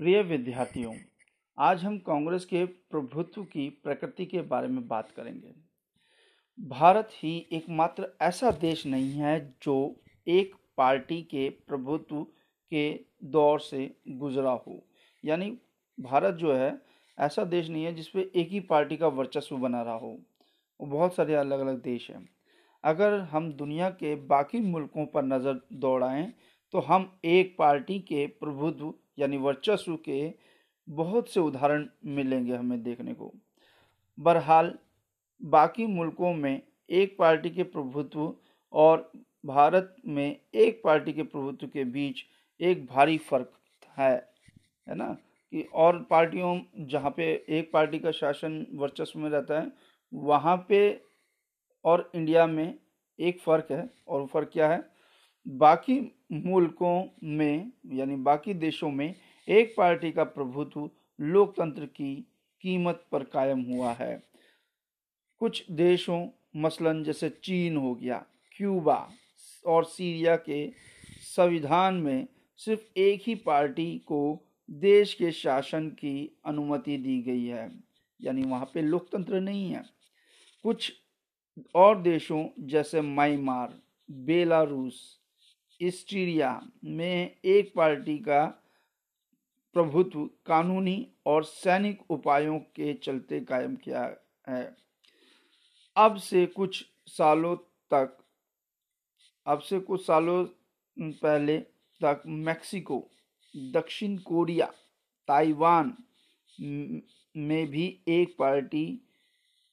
प्रिय विद्यार्थियों, आज हम कांग्रेस के प्रभुत्व की प्रकृति के बारे में बात करेंगे। भारत ही एकमात्र ऐसा देश नहीं है जो एक पार्टी के प्रभुत्व के दौर से गुजरा हो। यानी भारत जो है, ऐसा देश नहीं है जिसपे एक ही पार्टी का वर्चस्व बना रहा हो। बहुत सारे अलग अलग देश हैं। अगर हम दुनिया के बाकी मुल्कों पर नज़र दौड़ाएँ तो हम एक पार्टी के प्रभुत्व यानी वर्चस्व के बहुत से उदाहरण मिलेंगे हमें देखने को। बहरहाल, बाकी मुल्कों में एक पार्टी के प्रभुत्व और भारत में एक पार्टी के प्रभुत्व के बीच एक भारी फ़र्क है है ना? कि और पार्टियों, जहाँ पे एक पार्टी का शासन वर्चस्व में रहता है, वहाँ पे और इंडिया में एक फ़र्क है। और फ़र्क क्या है? बाकी मुल्कों में, यानी बाकी देशों में, एक पार्टी का प्रभुत्व लोकतंत्र की कीमत पर कायम हुआ है। कुछ देशों, मसलन जैसे चीन हो गया, क्यूबा और सीरिया के संविधान में सिर्फ़ एक ही पार्टी को देश के शासन की अनुमति दी गई है, यानी वहाँ पे लोकतंत्र नहीं है। कुछ और देशों जैसे म्यांमार, बेलारूस ऑस्ट्रेलिया में एक पार्टी का प्रभुत्व कानूनी और सैनिक उपायों के चलते कायम किया है। अब से कुछ सालों तक, अब से कुछ सालों पहले तक मेक्सिको, दक्षिण कोरिया, ताइवान में भी एक पार्टी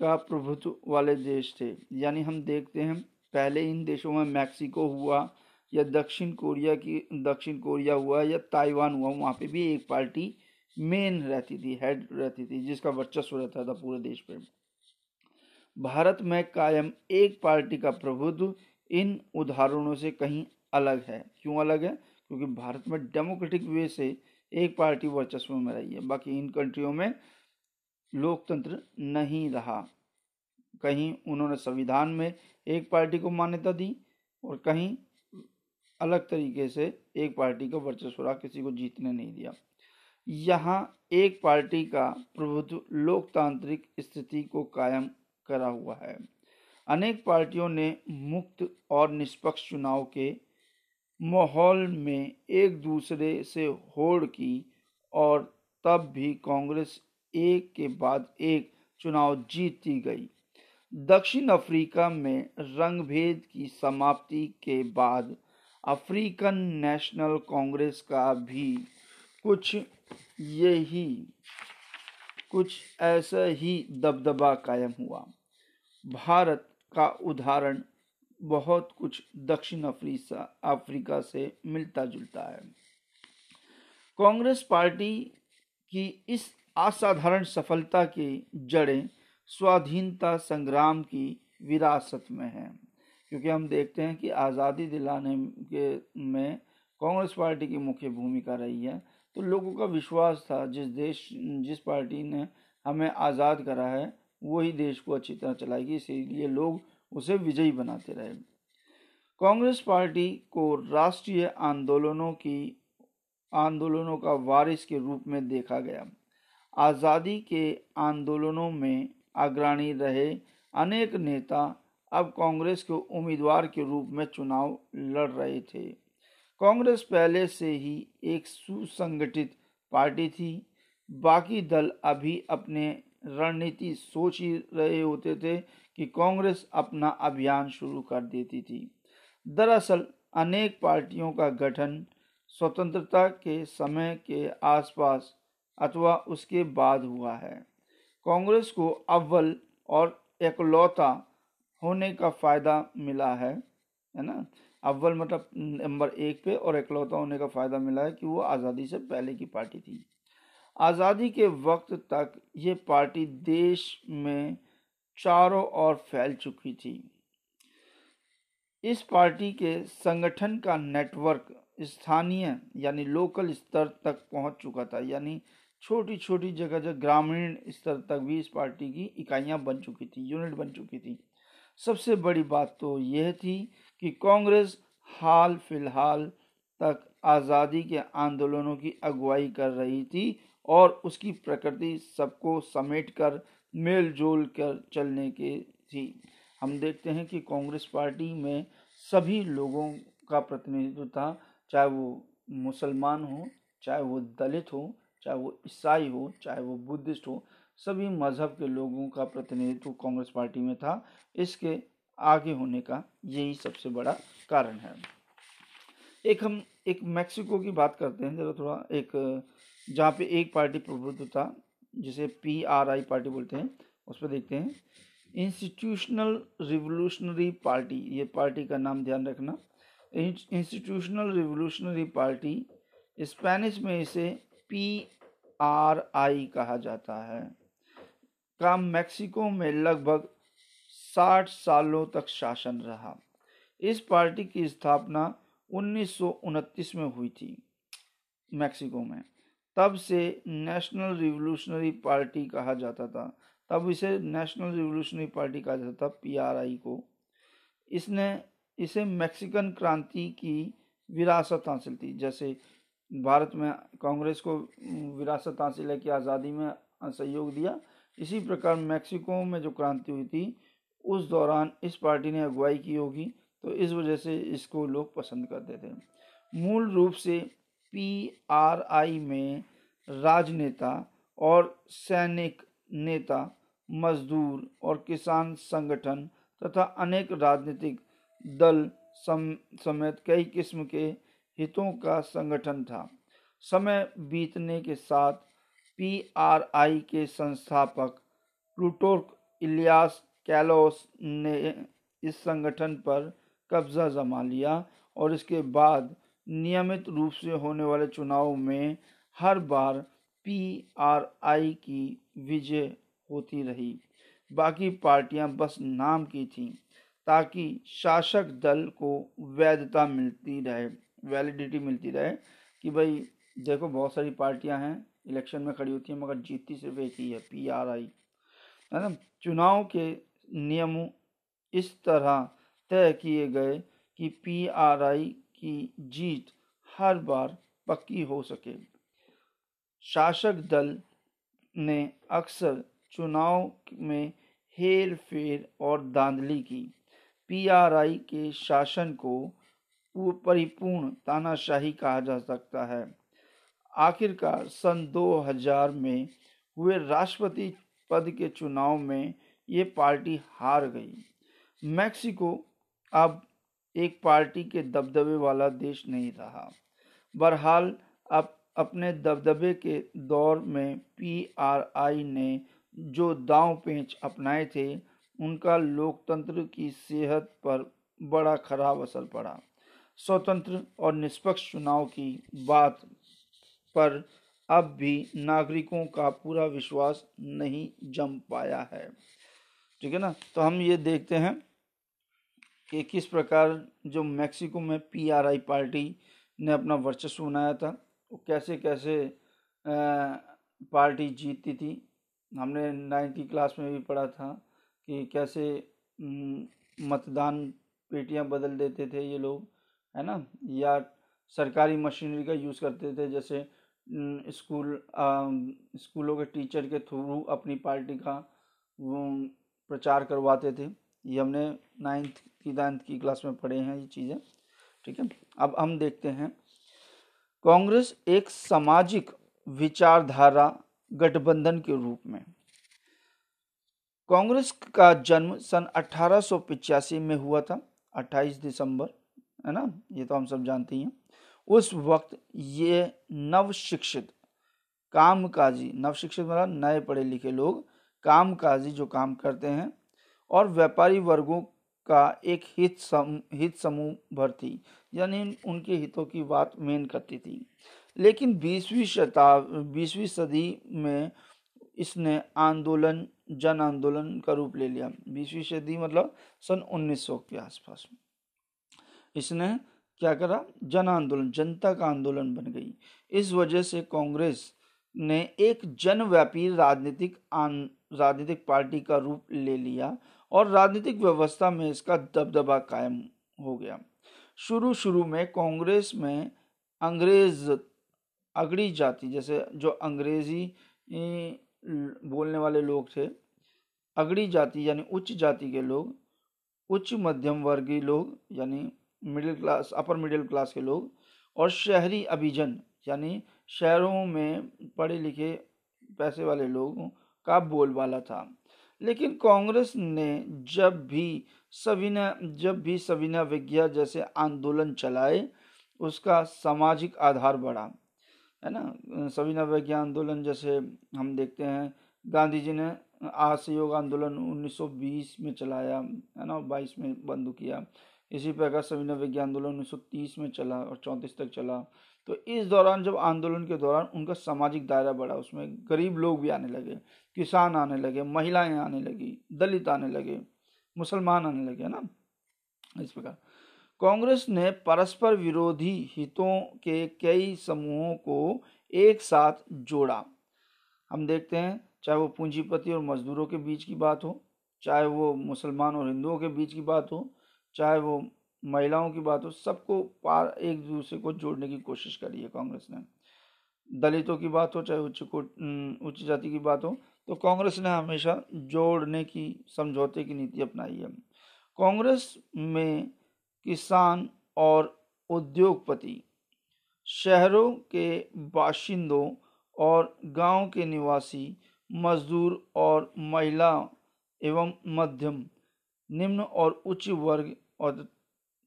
का प्रभुत्व वाले देश थे। यानी हम देखते हैं, पहले इन देशों में मैक्सिको हुआ या दक्षिण कोरिया की, दक्षिण कोरिया हुआ या ताइवान हुआ, वहाँ पे भी एक पार्टी मेन रहती थी, हेड रहती थी, जिसका वर्चस्व रहता था पूरे देश पे। भारत में कायम एक पार्टी का प्रभुत्व इन उदाहरणों से कहीं अलग है। क्यों अलग है? क्योंकि भारत में डेमोक्रेटिक वे से एक पार्टी वर्चस्व में रही है। बाकी इन कंट्रियों में लोकतंत्र नहीं रहा। कहीं उन्होंने संविधान में एक पार्टी को मान्यता दी और कहीं अलग तरीके से एक पार्टी का वर्चस्व रहा, किसी को जीतने नहीं दिया। यहाँ एक पार्टी का प्रभुत्व लोकतांत्रिक स्थिति को कायम करा हुआ है। अनेक पार्टियों ने मुक्त और निष्पक्ष चुनाव के माहौल में एक दूसरे से होड़ की और तब भी कांग्रेस एक के बाद एक चुनाव जीतती गई। दक्षिण अफ्रीका में रंगभेद की समाप्ति के बाद अफ्रीकन नेशनल कांग्रेस का भी कुछ यही, कुछ ऐसा ही दबदबा कायम हुआ। भारत का उदाहरण बहुत कुछ दक्षिण अफ्रीका अफ्रीका से मिलता जुलता है। कांग्रेस पार्टी की इस असाधारण सफलता की जड़ें स्वाधीनता संग्राम की विरासत में हैं। क्योंकि हम देखते हैं कि आज़ादी दिलाने के में कांग्रेस पार्टी की मुख्य भूमिका रही है। तो लोगों का विश्वास था, जिस देश, जिस पार्टी ने हमें आज़ाद करा है, वही देश को अच्छी तरह चलाएगी, इसीलिए लोग उसे विजयी बनाते रहे। कांग्रेस पार्टी को राष्ट्रीय आंदोलनों की, आंदोलनों का वारिस के रूप में देखा गया। आज़ादी के आंदोलनों में अग्रणी रहे अनेक नेता अब कांग्रेस के उम्मीदवार के रूप में चुनाव लड़ रहे थे। कांग्रेस पहले से ही एक सुसंगठित पार्टी थी। बाकी दल अभी अपने रणनीति सोच ही रहे होते थे कि कांग्रेस अपना अभियान शुरू कर देती थी। दरअसल अनेक पार्टियों का गठन स्वतंत्रता के समय के आसपास अथवा उसके बाद हुआ है। कांग्रेस को अव्वल और एकलौता होने का फ़ायदा मिला है है ना? अव्वल मतलब नंबर एक पे और एकलौता होने का फ़ायदा मिला है कि वो आज़ादी से पहले की पार्टी थी। आज़ादी के वक्त तक ये पार्टी देश में चारों ओर फैल चुकी थी। इस पार्टी के संगठन का नेटवर्क स्थानीय यानी लोकल स्तर तक पहुँच चुका था, यानी छोटी छोटी जगह जगह ग्रामीण स्तर तक भी इस पार्टी की इकाइयाँ बन चुकी थी, यूनिट बन चुकी थी। सबसे बड़ी बात तो यह थी कि कांग्रेस हाल फ़िलहाल तक आज़ादी के आंदोलनों की अगुवाई कर रही थी और उसकी प्रकृति सबको समेट कर मेल जोल कर चलने के थी। हम देखते हैं कि कांग्रेस पार्टी में सभी लोगों का प्रतिनिधित्व था, चाहे वो मुसलमान हो, चाहे वो दलित हो, चाहे वो ईसाई हो, चाहे वो बुद्धिस्ट हो। सभी मज़हब के लोगों का प्रतिनिधित्व कांग्रेस पार्टी में था। इसके आगे होने का यही सबसे बड़ा कारण है। एक हम, एक मैक्सिको की बात करते हैं, जरा थोड़ा एक, जहाँ पे एक पार्टी प्रभुत्व था, जिसे पी आर आई पार्टी बोलते हैं, उस पर देखते हैं। इंस्टीट्यूशनल रिवोल्यूशनरी पार्टी, ये पार्टी का नाम ध्यान रखना। इंस्टीट्यूशनल रिवोल्यूशनरी पार्टी स्पेनिश में इसे पी आर आई कहा जाता है। का मैक्सिको में लगभग साठ सालों तक शासन रहा। इस पार्टी की स्थापना उन्नीस सौ उनतीस में हुई थी मैक्सिको में। तब से नेशनल रिवोल्यूशनरी पार्टी कहा जाता था। तब इसे नेशनल रिवोल्यूशनरी पार्टी कहा जाता था, पीआरआई को। इसने, इसे मैक्सिकन क्रांति की विरासत हासिल थी जैसे भारत में कांग्रेस को विरासत हासिल है कि आज़ादी में सहयोग दिया इसी प्रकार मैक्सिको में जो क्रांति हुई थी उस दौरान इस पार्टी ने अगुवाई की होगी तो इस वजह से इसको लोग पसंद करते थे। मूल रूप से पी आर आई में राजनेता और सैनिक नेता मजदूर और किसान संगठन तथा अनेक राजनीतिक दल सम, समेत कई किस्म के हितों का संगठन था। समय बीतने के साथ पी आर आई के संस्थापक प्लूटोर्क इलियास कैलोस ने इस संगठन पर कब्जा जमा लिया और इसके बाद नियमित रूप से होने वाले चुनाव में हर बार पी आर आई की विजय होती रही। बाकी पार्टियाँ बस नाम की थीं, ताकि शासक दल को वैधता मिलती रहे वैलिडिटी मिलती रहे कि भाई, देखो बहुत सारी पार्टियाँ हैं इलेक्शन में खड़ी होती है, मगर जीतती सिर्फ़ एक ही है पी आर आई है ना चुनाव के नियमों इस तरह तय किए गए कि पी आर आई की जीत हर बार पक्की हो सके। शासक दल ने अक्सर चुनाव में हेर फेर और धांधली की। पीआरआई के शासन को परिपूर्ण तानाशाही कहा जा सकता है। आखिरकार सन 2000 में हुए राष्ट्रपति पद के चुनाव में ये पार्टी हार गई। मैक्सिको अब एक पार्टी के दबदबे वाला देश नहीं रहा। बहरहाल अब अपने दबदबे के दौर में पीआरआई ने जो दांव पेंच अपनाए थे, उनका लोकतंत्र की सेहत पर बड़ा खराब असर पड़ा। स्वतंत्र और निष्पक्ष चुनाव की बात पर अब भी नागरिकों का पूरा विश्वास नहीं जम पाया है। ठीक है ना? तो हम ये देखते हैं कि किस प्रकार जो मैक्सिको में पीआरआई पार्टी ने अपना वर्चस्व बनाया था, वो कैसे कैसे पार्टी जीतती थी। हमने नाइन्थ क्लास में भी पढ़ा था कि कैसे मतदान पेटियाँ बदल देते थे ये लोग, है ना? या सरकारी मशीनरी का यूज़ करते थे, जैसे स्कूल स्कूलों के टीचर के थ्रू अपनी पार्टी का प्रचार करवाते थे। ये हमने नाइन्थ की नाइन्थ की क्लास में पढ़े हैं ये चीज़ें, ठीक है? अब हम देखते हैं। कांग्रेस एक सामाजिक विचारधारा गठबंधन के रूप में। कांग्रेस का जन्म सन अठारह में हुआ था 28 दिसंबर, है ना? ये तो हम सब जानते ही हैं। उस वक्त ये नव शिक्षित काम काजी नव शिक्षित मतलब नए पढ़े लिखे लोग काम काजी जो काम करते हैं और व्यापारी वर्गों का एक हित सम, हित समूह भर थी यानी उनके हितों की बात मेन करती थी। लेकिन बीसवीं शताब बीसवीं सदी में इसने आंदोलन जन आंदोलन का रूप ले लिया। बीसवीं सदी मतलब सन 1900 के आसपास इसने क्या करा? जन आंदोलन, जनता का आंदोलन बन गई। इस वजह से कांग्रेस ने एक जनव्यापी राजनीतिक राजनीतिक पार्टी का रूप ले लिया और राजनीतिक व्यवस्था में इसका दबदबा कायम हो गया। शुरू शुरू में कांग्रेस में अंग्रेज़ अगड़ी जाति, जैसे जो अंग्रेज़ी बोलने वाले लोग थे, अगड़ी जाति, यानी उच्च जाति के लोग, उच्च मध्यम वर्गीय लोग, यानी middle class upper middle class के लोग और शहरी अभिजन, यानी शहरों में पढ़े लिखे पैसे वाले लोगों का बोलबाला था। लेकिन कांग्रेस ने जब भी सविना जब भी सविना विज्ञा जैसे आंदोलन चलाए, उसका सामाजिक आधार बढ़ा, है ना? सविना विज्ञा आंदोलन जैसे हम देखते हैं, गांधी जी ने असहयोग आंदोलन 1920 में चलाया, है ना? 22 में बंद किया। इसी प्रकार सविनय विज्ञा आंदोलन 1930 में चला और चौंतीस तक चला। तो इस दौरान जब आंदोलन के दौरान उनका सामाजिक दायरा बढ़ा, उसमें गरीब लोग भी आने लगे, किसान आने लगे, महिलाएँ आने लगी, दलित आने लगे, मुसलमान आने लगे, है ना? इस प्रकार। कांग्रेस ने परस्पर विरोधी हितों के कई समूहों को एक साथ जोड़ा। हम देखते हैं, चाहे वो पूंजीपति और मजदूरों के बीच की बात हो, चाहे वो मुसलमान और हिंदुओं के बीच की बात हो चाहे वो महिलाओं की बात हो, सबको पार एक दूसरे को जोड़ने की कोशिश करी है कांग्रेस ने। दलितों की बात हो, चाहे उच्च को उच्च जाति की बात हो तो कांग्रेस ने हमेशा जोड़ने की, समझौते की नीति अपनाई है। कांग्रेस में किसान और उद्योगपति, शहरों के बाशिंदों और गाँव के निवासी, मजदूर और महिला एवं मध्यम, निम्न और उच्च वर्ग और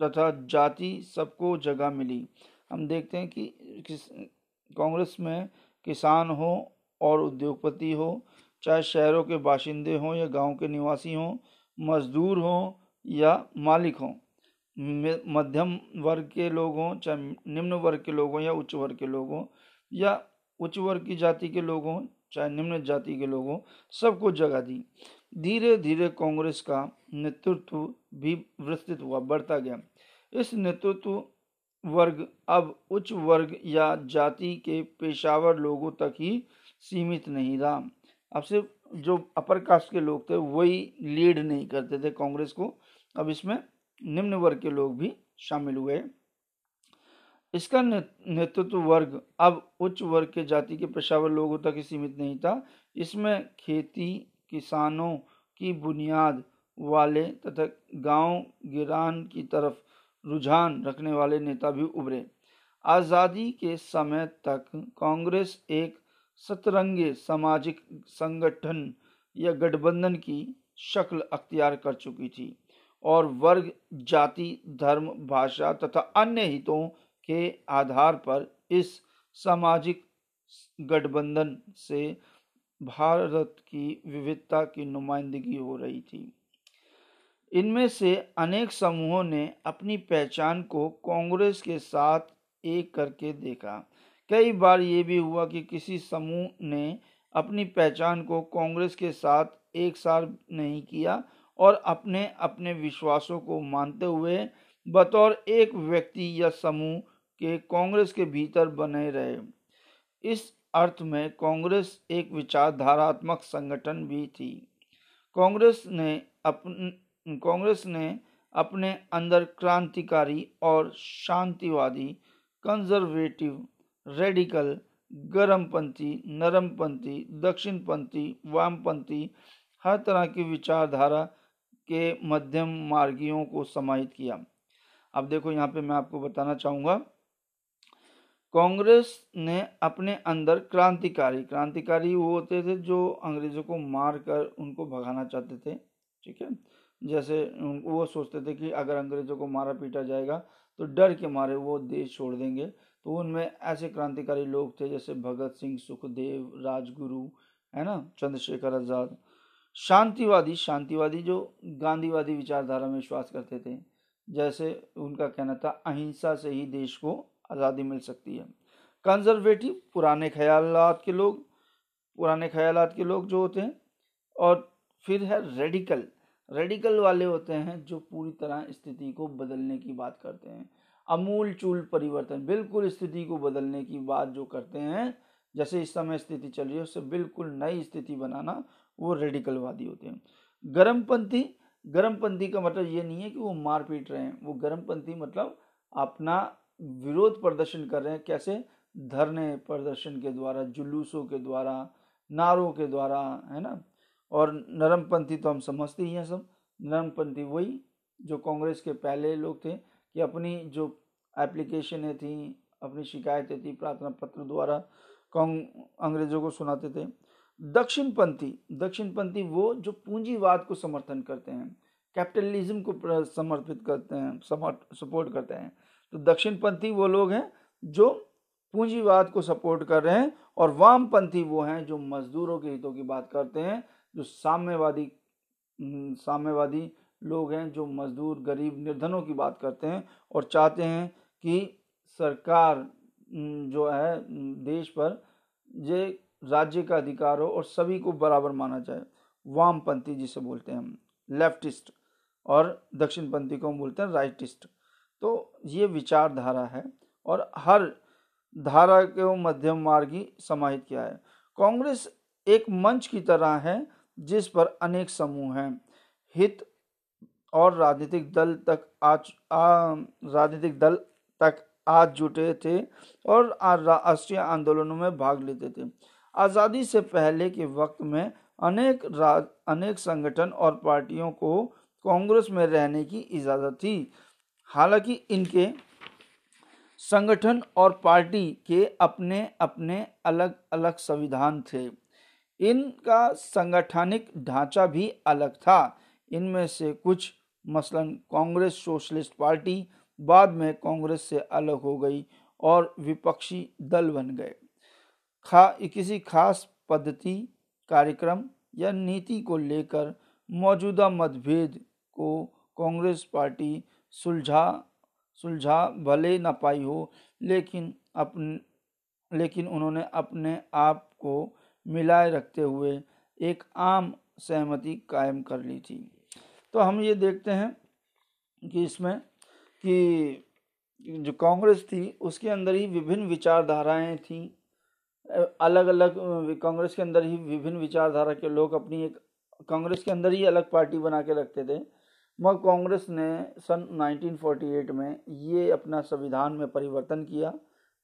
तथा जाति सबको जगह मिली। हम देखते हैं कि कांग्रेस में किसान हो और उद्योगपति हो, चाहे शहरों के बाशिंदे हों या गाँव के निवासी हों, मजदूर हों या मालिक हों मध्यम वर्ग के लोग हों, चाहे निम्न वर्ग के लोग हों या उच्च वर्ग के लोग हों, या उच्च वर्ग की जाति के लोग हों, चाहे निम्न जाति के लोग हों, सबको जगह दी। धीरे धीरे कांग्रेस का नेतृत्व भी विस्तृत हुआ, बढ़ता गया। इस नेतृत्व वर्ग अब उच्च वर्ग या जाति के पेशावर लोगों तक ही सीमित नहीं रहा। अब सिर्फ़ जो अपर कास्ट के लोग थे, वही लीड नहीं करते थे कांग्रेस को। अब इसमें निम्न वर्ग के लोग भी शामिल हुए। इसका नेतृत्व वर्ग अब उच्च वर्ग के जाति के पेशावर लोगों तक ही सीमित नहीं था। इसमें खेती किसानों की बुनियाद वाले तथा गाँव गिरान की तरफ़ रुझान रखने वाले नेता भी उभरे। आज़ादी के समय तक कांग्रेस एक सतरंगे सामाजिक संगठन या गठबंधन की शक्ल अख्तियार कर चुकी थी और वर्ग, जाति, धर्म, भाषा तथा अन्य हितों के आधार पर इस सामाजिक गठबंधन से भारत की विविधता की नुमाइंदगी हो रही थी। इनमें से अनेक समूहों ने अपनी पहचान को कांग्रेस के साथ एक करके देखा। कई बार ये भी हुआ कि किसी समूह ने अपनी पहचान को कांग्रेस के साथ एक साथ नहीं किया और अपने अपने विश्वासों को मानते हुए बतौर एक व्यक्ति या समूह के कांग्रेस के भीतर बने रहे। इस अर्थ में कांग्रेस एक विचारधारात्मक संगठन भी थी। कांग्रेस ने अपन, कांग्रेस ने अपने अंदर क्रांतिकारी और शांतिवादी, कंजर्वेटिव, रेडिकल, गर्मपंथी, नरमपंथी, दक्षिणपंथी, वामपंथी, हर तरह की विचारधारा के मध्यम मार्गियों को समाहित किया। अब देखो यहाँ पे मैं आपको बताना चाहूँगा कांग्रेस ने अपने अंदर क्रांतिकारी क्रांतिकारी वो होते थे जो अंग्रेज़ों को मार कर उनको भगाना चाहते थे, ठीक है? जैसे वो सोचते थे कि अगर अंग्रेज़ों को मारा पीटा जाएगा तो डर के मारे वो देश छोड़ देंगे। तो उनमें ऐसे क्रांतिकारी लोग थे जैसे भगत सिंह, सुखदेव, राजगुरु, है ना? चंद्रशेखर आज़ाद। शांतिवादी शांतिवादी जो गांधीवादी विचारधारा में विश्वास करते थे। जैसे उनका कहना था, अहिंसा से ही देश को आज़ादी मिल सकती है। कंजर्वेटिव, पुराने ख्याल के लोग, पुराने ख्याल के लोग जो होते हैं, और फिर है रेडिकल रेडिकल वाले होते हैं जो पूरी तरह स्थिति को बदलने की बात करते हैं। अमूल चूल परिवर्तन, बिल्कुल स्थिति को बदलने की बात जो करते हैं, जैसे इस समय स्थिति चल रही है, उससे बिल्कुल नई स्थिति बनाना वो रेडिकलवादी होते हैं। गर्मपंथी गर्मपंथी का मतलब ये नहीं है कि वो मार पीट रहे हैं, वो गर्मपंथी मतलब अपना विरोध प्रदर्शन कर रहे हैं। कैसे? धरने प्रदर्शन के द्वारा, जुलूसों के द्वारा, नारों के द्वारा, है ना? और नरमपंथी तो हम समझते ही हैं सब। नरमपंथी वही जो कांग्रेस के पहले लोग थे कि अपनी जो एप्लीकेशनें थी, अपनी शिकायतें थी, प्रार्थना पत्र द्वारा अंग्रेज़ों को सुनाते थे। दक्षिणपंथी दक्षिणपंथी वो जो पूंजीवाद को समर्थन करते हैं, कैपिटलिज्म को समर्पित करते हैं, समर्थ, सपोर्ट करते हैं। तो दक्षिणपंथी वो लोग हैं जो पूंजीवाद को सपोर्ट कर रहे हैं और वामपंथी वो हैं जो मजदूरों के हितों की बात करते हैं, जो साम्यवादी साम्यवादी लोग हैं, जो मजदूर, गरीब, निर्धनों की बात करते हैं और चाहते हैं कि सरकार जो है देश पर ये राज्य का अधिकार हो और सभी को बराबर माना जाए। वामपंथी जिसे बोलते हैं हम, लेफ्टिस्ट और दक्षिणपंथी को हम बोलते हैं राइटिस्ट। तो ये विचारधारा है और हर धारा के मध्यम मार्गी समाहित किया है। कांग्रेस एक मंच की तरह है, जिस पर अनेक समूह हैं। हित और राजनीतिक दल तक आज राजनीतिक दल तक आज जुटे थे और राष्ट्रीय आंदोलनों में भाग लेते थे। आज़ादी से पहले के वक्त में अनेक राज, अनेक संगठन और पार्टियों को कांग्रेस में रहने की इजाज़त थी। हालाँकि इनके संगठन और पार्टी के अपने अपने अलग अलग संविधान थे। इनका संगठनिक ढांचा भी अलग था। इनमें से कुछ मसलन कांग्रेस सोशलिस्ट पार्टी बाद में कांग्रेस से अलग हो गई और विपक्षी दल बन गए। खा, किसी खास पद्धति, कार्यक्रम या नीति को लेकर मौजूदा मतभेद को कांग्रेस पार्टी सुलझा सुलझा भले न पाई हो, लेकिन अपन, लेकिन उन्होंने अपने आप को मिलाए रखते हुए एक आम सहमति कायम कर ली थी। तो हम ये देखते हैं कि इसमें कि जो कांग्रेस थी, उसके अंदर ही विभिन्न विचारधाराएँ थी। अलग अलग कांग्रेस के अंदर ही विभिन्न विचारधारा के लोग अपनी एक, कांग्रेस के अंदर ही अलग पार्टी बना के रखते थे। मगर कांग्रेस ने सन 1948 में ये अपना संविधान में परिवर्तन किया।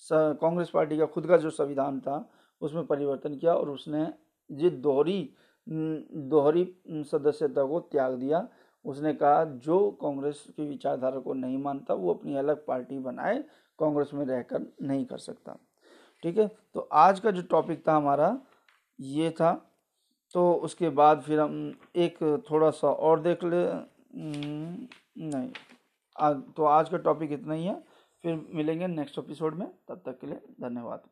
कांग्रेस पार्टी का खुद का जो संविधान था, उसमें परिवर्तन किया और उसने ये दोहरी दोहरी सदस्यता को त्याग दिया, उसने कहा, जो कांग्रेस की विचारधारा को नहीं मानता, वो अपनी अलग पार्टी बनाए, कांग्रेस में रहकर नहीं कर सकता। ठीक है? तो आज का जो टॉपिक था हमारा, ये था। तो उसके बाद फिर हम एक थोड़ा सा और देख ले नहीं। आ, तो आज का टॉपिक इतना ही है। फिर मिलेंगे नेक्स्ट एपिसोड में। तब तक के लिए धन्यवाद।